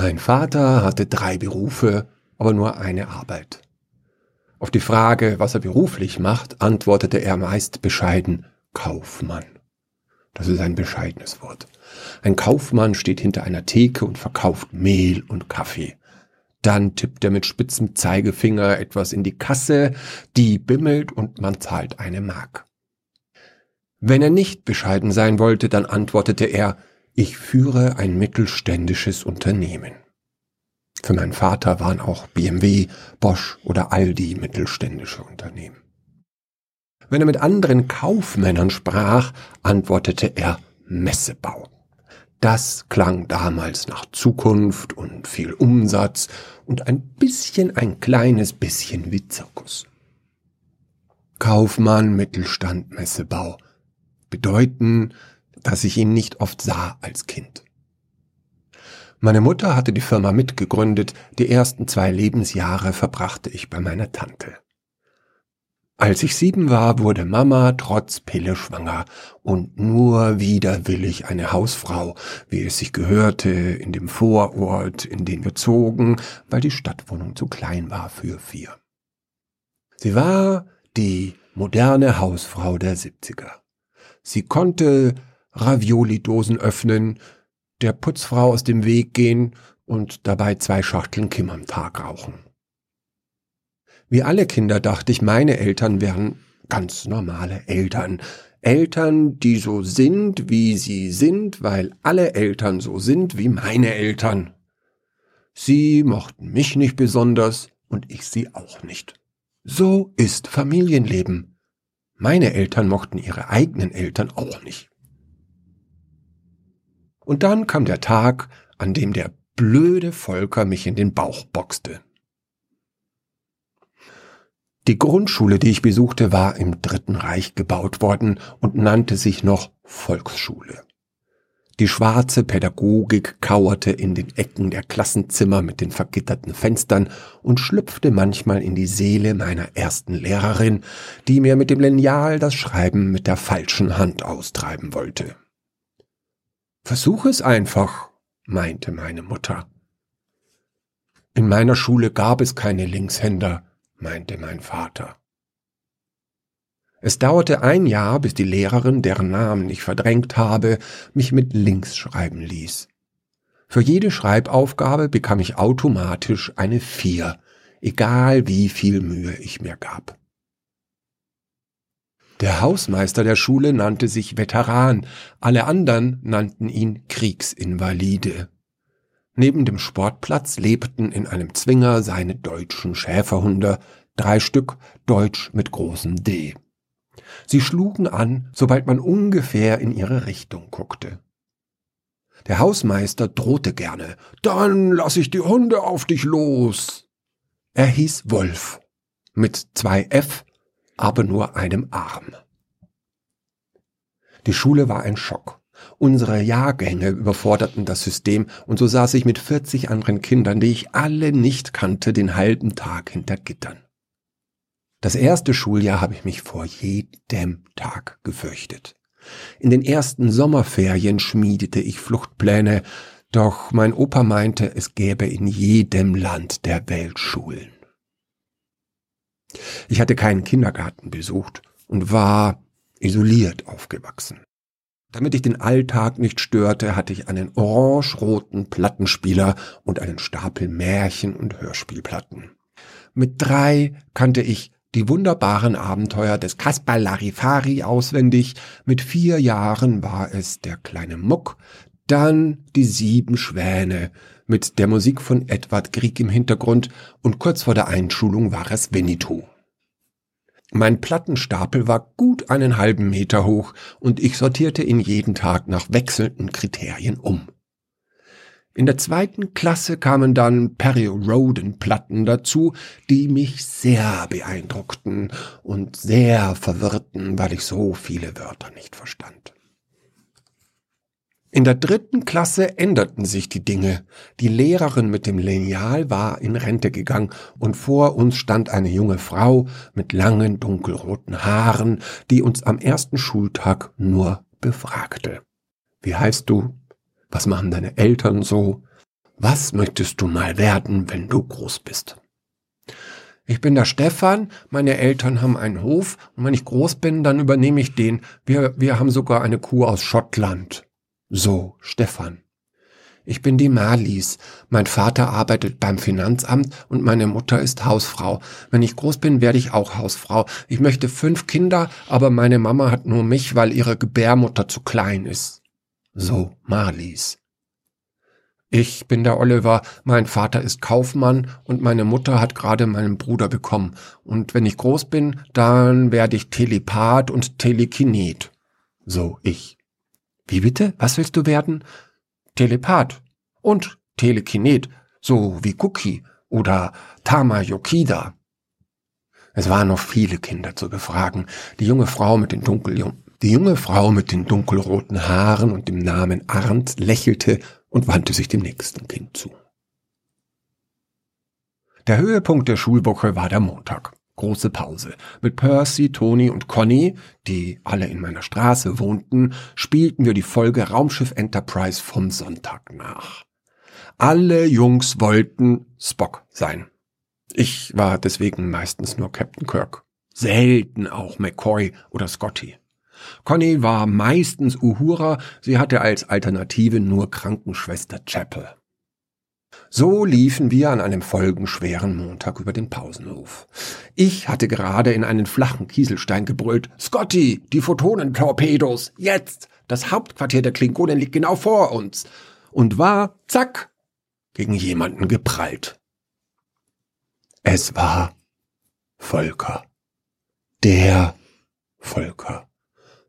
Mein Vater hatte drei Berufe, aber nur eine Arbeit. Auf die Frage, was er beruflich macht, antwortete er meist bescheiden Kaufmann. Das ist ein bescheidenes Wort. Ein Kaufmann steht hinter einer Theke und verkauft Mehl und Kaffee. Dann tippt er mit spitzem Zeigefinger etwas in die Kasse, die bimmelt und man zahlt eine Mark. Wenn er nicht bescheiden sein wollte, dann antwortete er, ich führe ein mittelständisches Unternehmen. Für meinen Vater waren auch BMW, Bosch oder Aldi mittelständische Unternehmen. Wenn er mit anderen Kaufmännern sprach, antwortete er Messebau. Das klang damals nach Zukunft und viel Umsatz und ein bisschen, ein kleines bisschen wie Zirkus. Kaufmann, Mittelstand, Messebau bedeuten, dass ich ihn nicht oft sah als Kind. Meine Mutter hatte die Firma mitgegründet, die ersten zwei Lebensjahre verbrachte ich bei meiner Tante. Als ich sieben war, wurde Mama trotz Pille schwanger und nur widerwillig eine Hausfrau, wie es sich gehörte, in dem Vorort, in den wir zogen, weil die Stadtwohnung zu klein war für vier. Sie war die moderne Hausfrau der 70er. Sie konnte Ravioli-Dosen öffnen, der Putzfrau aus dem Weg gehen und dabei zwei Schachteln Kim am Tag rauchen. Wie alle Kinder dachte ich, meine Eltern wären ganz normale Eltern. Eltern, die so sind, wie sie sind, weil alle Eltern so sind wie meine Eltern. Sie mochten mich nicht besonders und ich sie auch nicht. So ist Familienleben. Meine Eltern mochten ihre eigenen Eltern auch nicht. Und dann kam der Tag, an dem der blöde Volker mich in den Bauch boxte. Die Grundschule, die ich besuchte, war im Dritten Reich gebaut worden und nannte sich noch Volksschule. Die schwarze Pädagogik kauerte in den Ecken der Klassenzimmer mit den vergitterten Fenstern und schlüpfte manchmal in die Seele meiner ersten Lehrerin, die mir mit dem Lineal das Schreiben mit der falschen Hand austreiben wollte. Versuch es einfach, meinte meine Mutter. In meiner Schule gab es keine Linkshänder, meinte mein Vater. Es dauerte ein Jahr, bis die Lehrerin, deren Namen ich verdrängt habe, mich mit links schreiben ließ. Für jede Schreibaufgabe bekam ich automatisch eine Vier, egal wie viel Mühe ich mir gab. Der Hausmeister der Schule nannte sich Veteran, alle anderen nannten ihn Kriegsinvalide. Neben dem Sportplatz lebten in einem Zwinger seine deutschen Schäferhunde, drei Stück, deutsch mit großem D. Sie schlugen an, sobald man ungefähr in ihre Richtung guckte. Der Hausmeister drohte gerne, dann lass ich die Hunde auf dich los. Er hieß Wolf, mit zwei F, aber nur einem Arm. Die Schule war ein Schock. Unsere Jahrgänge überforderten das System und so saß ich mit 40 anderen Kindern, die ich alle nicht kannte, den halben Tag hinter Gittern. Das erste Schuljahr habe ich mich vor jedem Tag gefürchtet. In den ersten Sommerferien schmiedete ich Fluchtpläne, doch mein Opa meinte, es gäbe in jedem Land der Welt Schulen. Ich hatte keinen Kindergarten besucht und war isoliert aufgewachsen. Damit ich den Alltag nicht störte, hatte ich einen orange-roten Plattenspieler und einen Stapel Märchen- und Hörspielplatten. Mit drei kannte ich die wunderbaren Abenteuer des Kaspar Larifari auswendig. Mit vier Jahren war es der kleine Muck, dann die sieben Schwäne mit der Musik von Edward Grieg im Hintergrund und kurz vor der Einschulung war es Winnetou. Mein Plattenstapel war gut einen halben Meter hoch und ich sortierte ihn jeden Tag nach wechselnden Kriterien um. In der zweiten Klasse kamen dann Perry Roden Platten dazu, die mich sehr beeindruckten und sehr verwirrten, weil ich so viele Wörter nicht verstand. In der dritten Klasse änderten sich die Dinge. Die Lehrerin mit dem Lineal war in Rente gegangen und vor uns stand eine junge Frau mit langen dunkelroten Haaren, die uns am ersten Schultag nur befragte. Wie heißt du? Was machen deine Eltern so? Was möchtest du mal werden, wenn du groß bist? Ich bin der Stefan, meine Eltern haben einen Hof und wenn ich groß bin, dann übernehme ich den. Wir, wir haben sogar eine Kuh aus Schottland. So, Stefan. Ich bin die Marlies. Mein Vater arbeitet beim Finanzamt und meine Mutter ist Hausfrau. Wenn ich groß bin, werde ich auch Hausfrau. Ich möchte fünf Kinder, aber meine Mama hat nur mich, weil ihre Gebärmutter zu klein ist. So, Marlies. Ich bin der Oliver, mein Vater ist Kaufmann und meine Mutter hat gerade meinen Bruder bekommen. Und wenn ich groß bin, dann werde ich Telepath und Telekinet. So, ich. Wie bitte? Was willst du werden? Telepath und Telekinet, so wie Cookie oder Tama Yokida. Es waren noch viele Kinder zu befragen. Die junge Frau mit den dunkel die junge Frau mit den dunkelroten Haaren und dem Namen Arndt lächelte und wandte sich dem nächsten Kind zu. Der Höhepunkt der Schulwoche war der Montag. Große Pause. Mit Percy, Tony und Conny, die alle in meiner Straße wohnten, spielten wir die Folge Raumschiff Enterprise vom Sonntag nach. Alle Jungs wollten Spock sein. Ich war deswegen meistens nur Captain Kirk. Selten auch McCoy oder Scotty. Conny war meistens Uhura, sie hatte als Alternative nur Krankenschwester Chapel. So liefen wir an einem folgenschweren Montag über den Pausenhof. Ich hatte gerade in einen flachen Kieselstein gebrüllt, Scotty, die Photonentorpedos, jetzt! Das Hauptquartier der Klingonen liegt genau vor uns. Und war, zack, gegen jemanden geprallt. Es war Volker. Der Volker.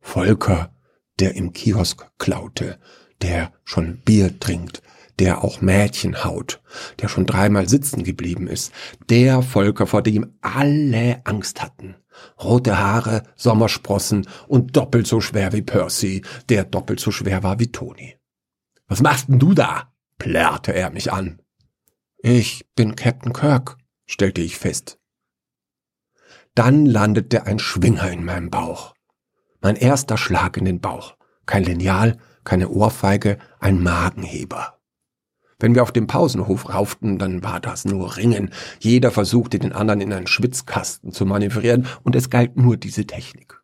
Volker, der im Kiosk klaute, der schon Bier trinkt, der auch Mädchen haut, der schon dreimal sitzen geblieben ist, der Volker, vor dem alle Angst hatten. Rote Haare, Sommersprossen und doppelt so schwer wie Percy, der doppelt so schwer war wie Toni. Was machst denn du da? plärrte er mich an. Ich bin Captain Kirk, stellte ich fest. Dann landete ein Schwinger in meinem Bauch. Mein erster Schlag in den Bauch. Kein Lineal, keine Ohrfeige, ein Magenheber. Wenn wir auf dem Pausenhof rauften, dann war das nur Ringen. Jeder versuchte, den anderen in einen Schwitzkasten zu manövrieren, und es galt nur diese Technik.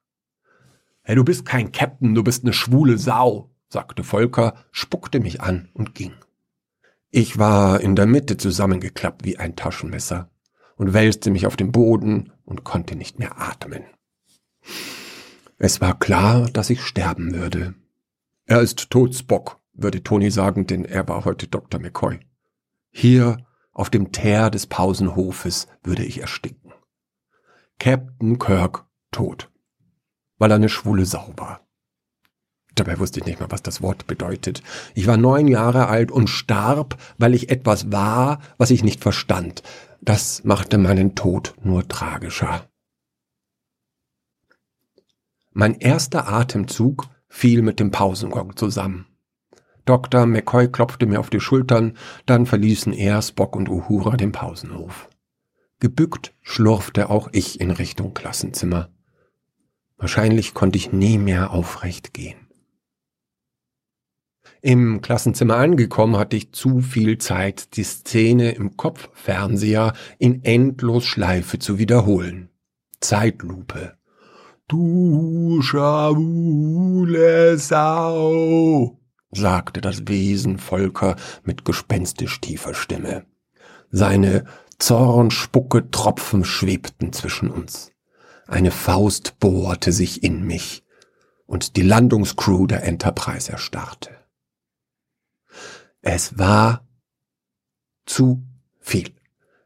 Hey, du bist kein Captain, du bist eine schwule Sau, sagte Volker, spuckte mich an und ging. Ich war in der Mitte zusammengeklappt wie ein Taschenmesser und wälzte mich auf den Boden und konnte nicht mehr atmen. Es war klar, dass ich sterben würde. Er ist tot, Spock, würde Toni sagen, denn er war heute Dr. McCoy. Hier auf dem Teer des Pausenhofes würde ich ersticken. Captain Kirk tot, weil er eine schwule Sau war. Dabei wusste ich nicht mal, was das Wort bedeutet. Ich war neun Jahre alt und starb, weil ich etwas war, was ich nicht verstand. Das machte meinen Tod nur tragischer. Mein erster Atemzug fiel mit dem Pausengong zusammen. Dr. McCoy klopfte mir auf die Schultern, dann verließen er, Spock und Uhura den Pausenhof. Gebückt schlurfte auch ich in Richtung Klassenzimmer. Wahrscheinlich konnte ich nie mehr aufrecht gehen. Im Klassenzimmer angekommen hatte ich zu viel Zeit, die Szene im Kopffernseher in Endlosschleife zu wiederholen. Zeitlupe. Du schwule Sau sagte das Wesen Volker mit gespenstisch tiefer Stimme. Seine Zornspucke Tropfen schwebten zwischen uns. Eine Faust bohrte sich in mich und die Landungscrew der Enterprise erstarrte. Es war zu viel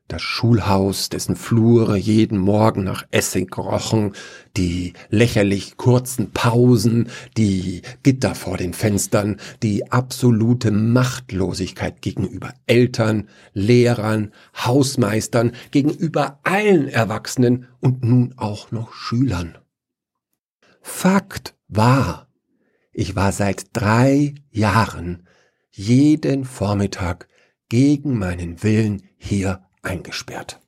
das Schulhaus, dessen Flure jeden Morgen nach Essig rochen, die lächerlich kurzen Pausen, die Gitter vor den Fenstern, die absolute Machtlosigkeit gegenüber Eltern, Lehrern, Hausmeistern, gegenüber allen Erwachsenen und nun auch noch Schülern. Fakt war, ich war seit drei Jahren jeden Vormittag gegen meinen Willen hier eingesperrt.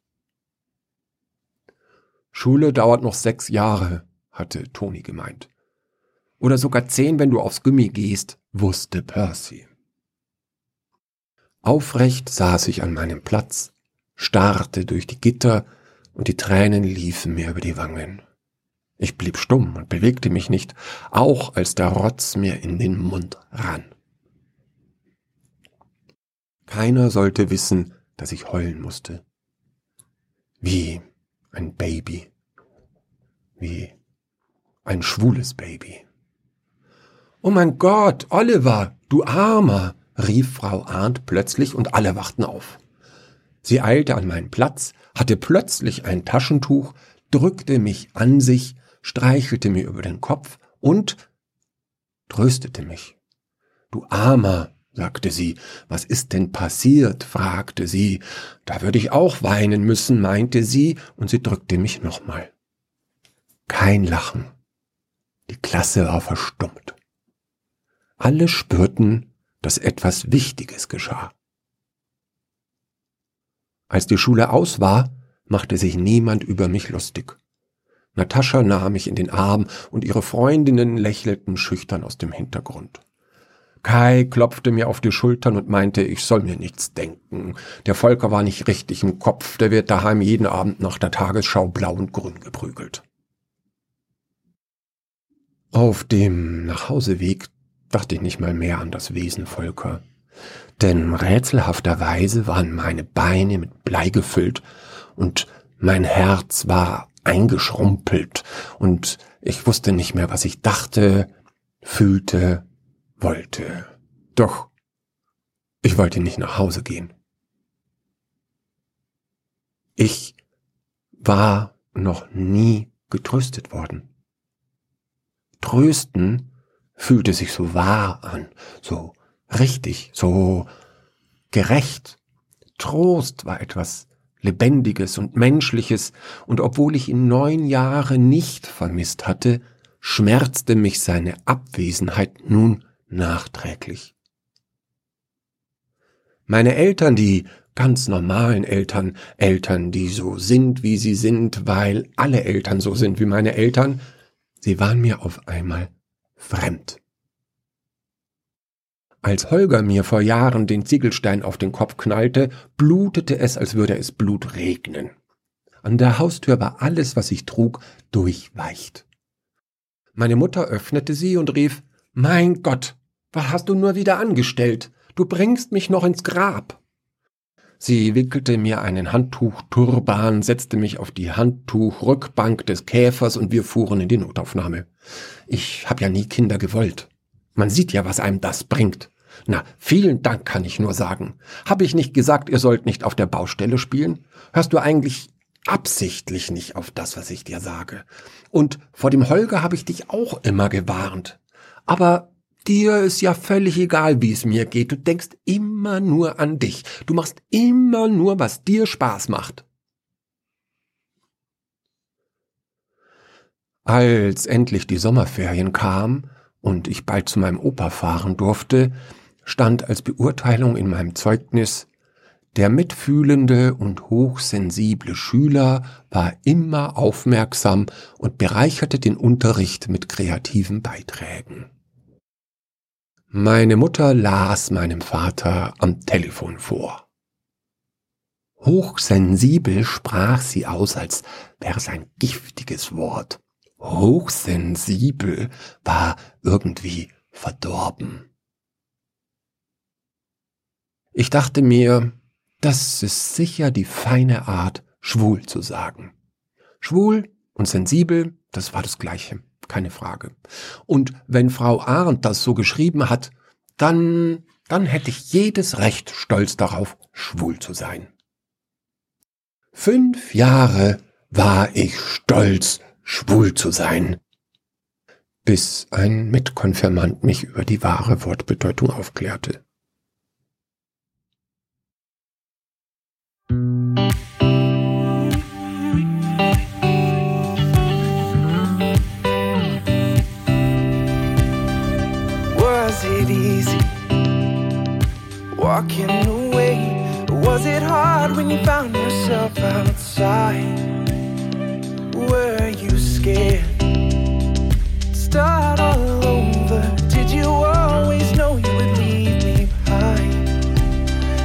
Schule dauert noch sechs Jahre, hatte Toni gemeint. Oder sogar zehn, wenn du aufs Gummi gehst, wusste Percy. Aufrecht saß ich an meinem Platz, starrte durch die Gitter und die Tränen liefen mir über die Wangen. Ich blieb stumm und bewegte mich nicht, auch als der Rotz mir in den Mund rann. Keiner sollte wissen, dass ich heulen musste. Wie ein Baby. Wie ein schwules Baby. Oh mein Gott, Oliver, du Armer, rief Frau Arndt plötzlich und alle wachten auf. Sie eilte an meinen Platz, hatte plötzlich ein Taschentuch, drückte mich an sich, streichelte mir über den Kopf und tröstete mich. Du Armer, sagte sie. Was ist denn passiert? fragte sie. Da würde ich auch weinen müssen, meinte sie, und sie drückte mich nochmal. Kein Lachen. Die Klasse war verstummt. Alle spürten, dass etwas Wichtiges geschah. Als die Schule aus war, machte sich niemand über mich lustig. Natascha nahm mich in den Arm und ihre Freundinnen lächelten schüchtern aus dem Hintergrund. Kai klopfte mir auf die Schultern und meinte, ich soll mir nichts denken. Der Volker war nicht richtig im Kopf, der wird daheim jeden Abend nach der Tagesschau blau und grün geprügelt. Auf dem Nachhauseweg dachte ich nicht mal mehr an das Wesen Volker. Denn rätselhafterweise waren meine Beine mit Blei gefüllt und mein Herz war eingeschrumpelt und ich wusste nicht mehr, was ich dachte, fühlte wollte. Doch ich wollte nicht nach Hause gehen. Ich war noch nie getröstet worden. Trösten fühlte sich so wahr an, so richtig, so gerecht. Trost war etwas Lebendiges und Menschliches, und obwohl ich ihn neun Jahre nicht vermisst hatte, schmerzte mich seine Abwesenheit nun nachträglich. Meine Eltern, die ganz normalen Eltern, Eltern, die so sind, wie sie sind, weil alle Eltern so sind wie meine Eltern, sie waren mir auf einmal fremd. Als Holger mir vor Jahren den Ziegelstein auf den Kopf knallte, blutete es, als würde es Blut regnen. An der Haustür war alles, was ich trug, durchweicht. Meine Mutter öffnete sie und rief Mein Gott, was hast du nur wieder angestellt? Du bringst mich noch ins Grab. Sie wickelte mir einen Handtuchturban, setzte mich auf die Handtuchrückbank des Käfers und wir fuhren in die Notaufnahme. Ich hab ja nie Kinder gewollt. Man sieht ja, was einem das bringt. Na, vielen Dank kann ich nur sagen. Hab ich nicht gesagt, ihr sollt nicht auf der Baustelle spielen? Hörst du eigentlich absichtlich nicht auf das, was ich dir sage? Und vor dem Holger habe ich dich auch immer gewarnt. Aber Dir ist ja völlig egal, wie es mir geht. Du denkst immer nur an dich. Du machst immer nur, was dir Spaß macht. Als endlich die Sommerferien kam und ich bald zu meinem Opa fahren durfte, stand als Beurteilung in meinem Zeugnis der mitfühlende und hochsensible Schüler war immer aufmerksam und bereicherte den Unterricht mit kreativen Beiträgen. Meine Mutter las meinem Vater am Telefon vor. Hochsensibel sprach sie aus, als wäre es ein giftiges Wort. Hochsensibel war irgendwie verdorben. Ich dachte mir, das ist sicher die feine Art, schwul zu sagen. Schwul und sensibel, das war das gleiche keine Frage. Und wenn Frau Arndt das so geschrieben hat, dann, dann hätte ich jedes Recht, stolz darauf, schwul zu sein. Fünf Jahre war ich stolz, schwul zu sein, bis ein Mitkonfirmant mich über die wahre Wortbedeutung aufklärte. walking away? Was it hard when you found yourself outside? Were you scared? Start all over. Did you always know you would leave me behind?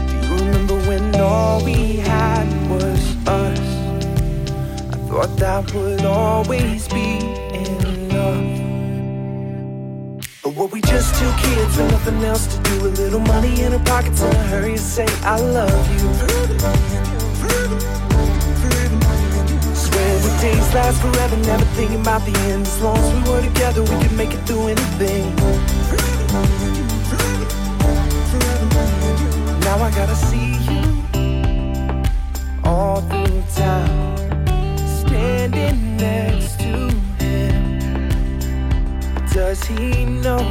Do you remember when all we had was us? I thought that would always be. Were we just two kids with nothing else to do? A little money in our pockets in a hurry to say I love you. Swear the days last forever, never thinking about the end. As long as we were together, we could make it through anything. Now I gotta see you all through town, standing next. Does he know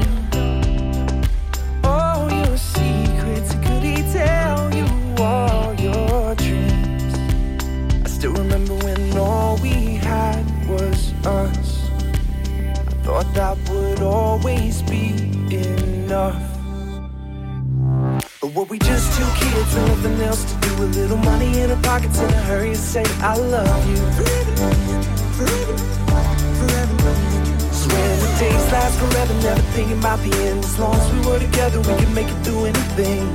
all your secrets? Could he tell you all your dreams? I still remember when all we had was us. I thought that would always be enough. But were we just two kids with nothing else to do? A little money in our pockets in a hurry to say I love you. Days last forever, never thinking about the end. As long as we were together, we could make it through anything.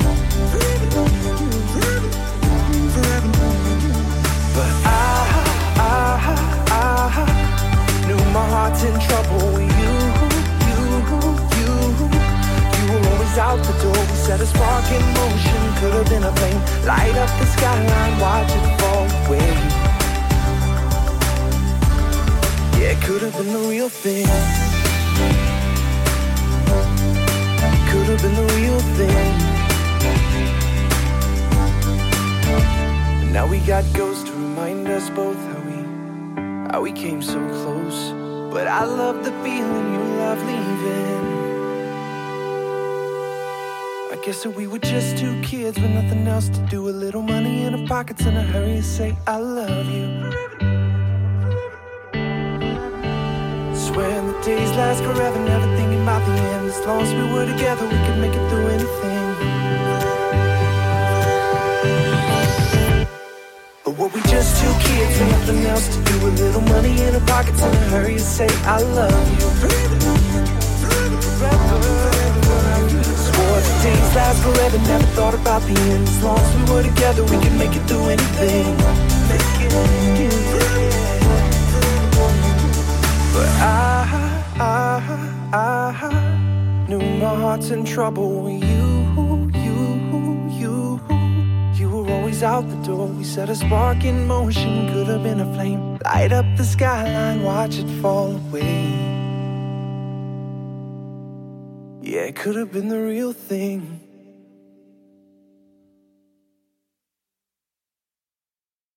But I, I, I knew my heart's in trouble. You, you, you, you were always out the door. We set a spark in motion. Could have been a flame. Light up the skyline, watch it fall away. Yeah, it could have been the real thing. Been the real thing. And now we got ghosts to remind us both how we how we came so close. But I love the feeling you love leaving. I guess that we were just two kids with nothing else to do. A little money in our pockets in a hurry to say I love you. Swear the days last forever, never thinking about. As long as we were together, we could make it through anything. But were we just two kids with nothing else to do? A little money in our pockets in a hurry to say I love you. Swore the days last forever, never thought about the end. As long as we were together, we could make it through anything. But I, I, I knew my heart's in trouble. You, you, you, you were always out the door. We set a spark in motion, could have been a flame. Light up the skyline, watch it fall away. Yeah, it could have been the real thing.